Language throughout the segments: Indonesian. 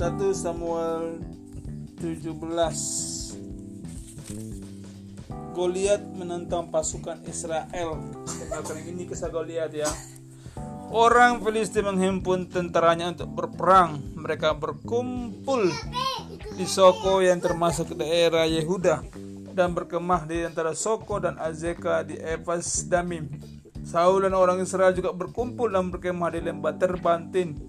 1 Samuel 17 Goliat menentang pasukan Israel. Kali ini kisah Goliat ya. Orang Filistin menghimpun tentaranya untuk berperang. Mereka berkumpul di Soko yang termasuk daerah Yehuda dan berkemah di antara Soko dan Azeka di Evas Damim. Saul dan orang Israel juga berkumpul dan berkemah di lembah Terbantin.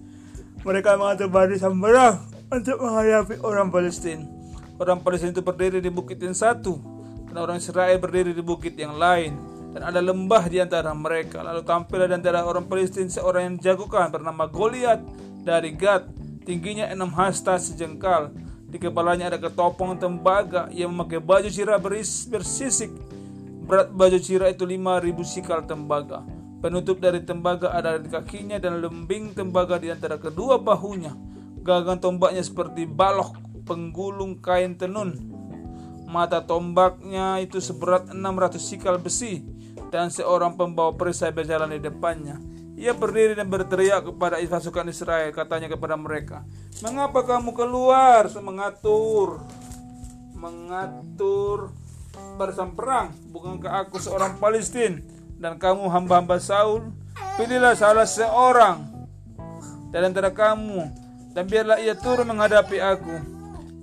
Mereka mengatur barisan berang untuk menghadapi orang Palestina. Orang Palestina itu berdiri di bukit yang satu, dan orang Israel berdiri di bukit yang lain. Dan ada lembah di antara mereka. Lalu tampillah di antara orang Palestina seorang yang jagokan bernama Goliat dari Gad. Tingginya enam hasta sejengkal di kepalanya ada ketopong tembaga yang memakai baju beris, bersisik. Berat baju cira itu 5000 sikal tembaga. Penutup dari tembaga ada di kakinya dan lembing tembaga di antara kedua bahunya. Gagang tombaknya seperti balok penggulung kain tenun. Mata tombaknya itu seberat 600 sikal besi dan seorang pembawa perisai berjalan di depannya. Ia berdiri dan berteriak kepada pasukan Israel, katanya kepada mereka, "Mengapa kamu keluar mengatur mengatur barisan perang? Bukankah aku seorang Palestina dan kamu hamba-hamba Saul? Pilihlah salah seorang dari antara kamu dan biarlah ia turun menghadapi aku.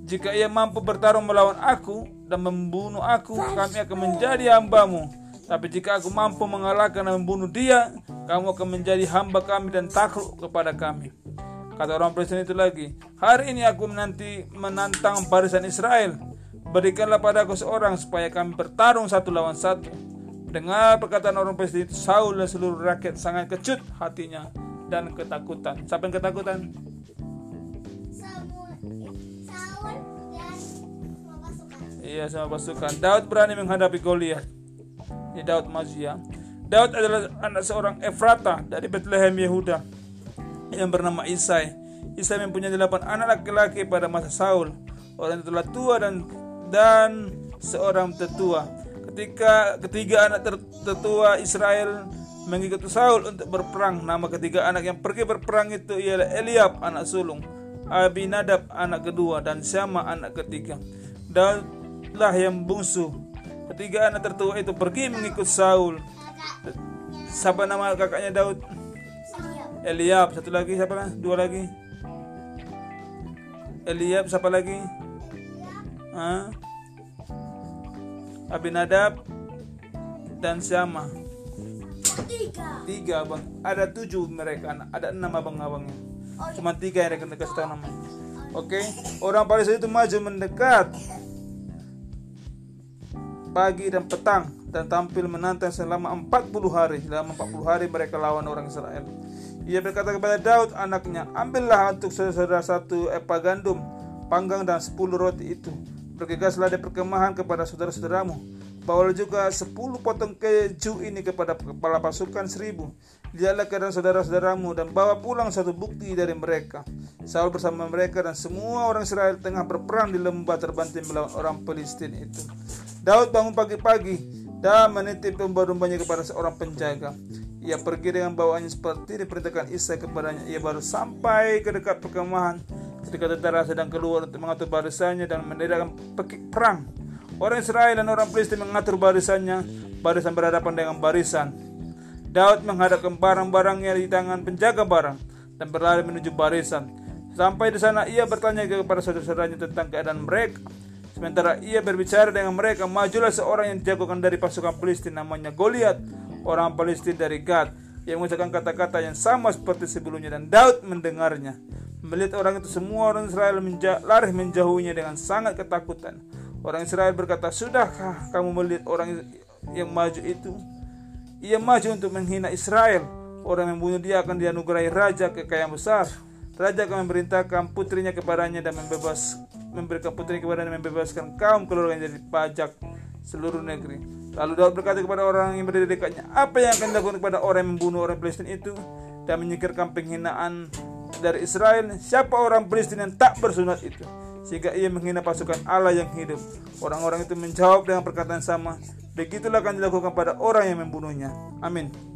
Jika ia mampu bertarung melawan aku dan membunuh aku, kami akan menjadi hambamu." Tapi jika aku mampu mengalahkan dan membunuh dia, kamu akan menjadi hamba kami dan takluk kepada kami. Kata orang presiden itu lagi, hari ini aku menanti menantang barisan Israel. Berikanlah padaku seorang supaya kami bertarung satu lawan satu. Dengar perkataan orang presiden itu, Saul dan seluruh rakyat sangat kecut hatinya dan ketakutan. Siapa yang ketakutan? Iya sama pasukan. Daud berani menghadapi Goliat. Ini Daud maju ya. Daud adalah anak seorang Efrata dari Bethlehem Yehuda yang bernama Isai. Isai mempunyai delapan anak laki-laki pada masa Saul, orang telah tua dan dan seorang tetua. Ketika ketiga anak tertua Israel mengikuti Saul untuk berperang, nama ketiga anak yang pergi berperang itu ialah Eliab anak sulung, Abinadab anak kedua dan Syama anak ketiga. Daudlah yang bungsu. Ketiga anak tertua itu pergi mengikut Saul Siapa nama kakaknya Daud? Eliab. Satu lagi siapa lah? Dua lagi. Eliab siapa lagi? Hah? Abinadab dan Syama. Tiga. Tiga bang. Ada tujuh mereka. Ada enam abang-abangnya. Cuma tiga yang dikasih tahu namanya. Oke, orang Palestina itu maju mendekat pagi dan petang dan tampil menantang selama 40 hari. Selama 40 hari mereka lawan orang Israel. Ia berkata kepada Daud anaknya, ambillah untuk saudara satu epa gandum, panggang dan 10 roti itu. Bergegaslah di perkemahan kepada saudara-saudaramu. Bawalah juga 10 potong keju ini kepada kepala pasukan seribu. Lihatlah keadaan saudara-saudaramu dan bawa pulang satu bukti dari mereka. Saul bersama mereka dan semua orang Israel tengah berperang di lembah terbanting melawan orang Palestina itu. Daud bangun pagi-pagi dan menitip domba-dombanya kepada seorang penjaga. Ia pergi dengan bawaannya seperti diperintahkan Isa kepadanya. Ia baru sampai ke dekat perkemahan ketika tentara sedang keluar untuk mengatur barisannya dan mendirikan perang. Orang Israel dan orang Filistin mengatur barisannya, barisan berhadapan dengan barisan. Daud menghadapkan barang-barangnya di tangan penjaga barang dan berlari menuju barisan. Sampai di sana ia bertanya kepada saudara-saudaranya tentang keadaan mereka. Sementara ia berbicara dengan mereka, majulah seorang yang dijagokan dari pasukan Palestina namanya Goliat, orang Palestina dari Gad, yang mengucapkan kata-kata yang sama seperti sebelumnya dan Daud mendengarnya. Melihat orang itu semua orang Israel menja lari menjauhinya dengan sangat ketakutan. Orang Israel berkata, Sudahkah kamu melihat orang yang maju itu? Ia maju untuk menghina Israel. Orang yang membunuh dia akan dianugerahi raja kekayaan besar. Raja akan memerintahkan putrinya kepadanya dan membebas memberikan putri kepada dan membebaskan kaum keluarga yang dari pajak seluruh negeri. Lalu Daud berkata kepada orang yang berdiri dekatnya, apa yang akan dilakukan kepada orang yang membunuh orang Palestina itu dan menyingkirkan penghinaan dari Israel? Siapa orang Palestina yang tak bersunat itu? Sehingga ia menghina pasukan Allah yang hidup. Orang-orang itu menjawab dengan perkataan sama, begitulah akan dilakukan pada orang yang membunuhnya. Amin.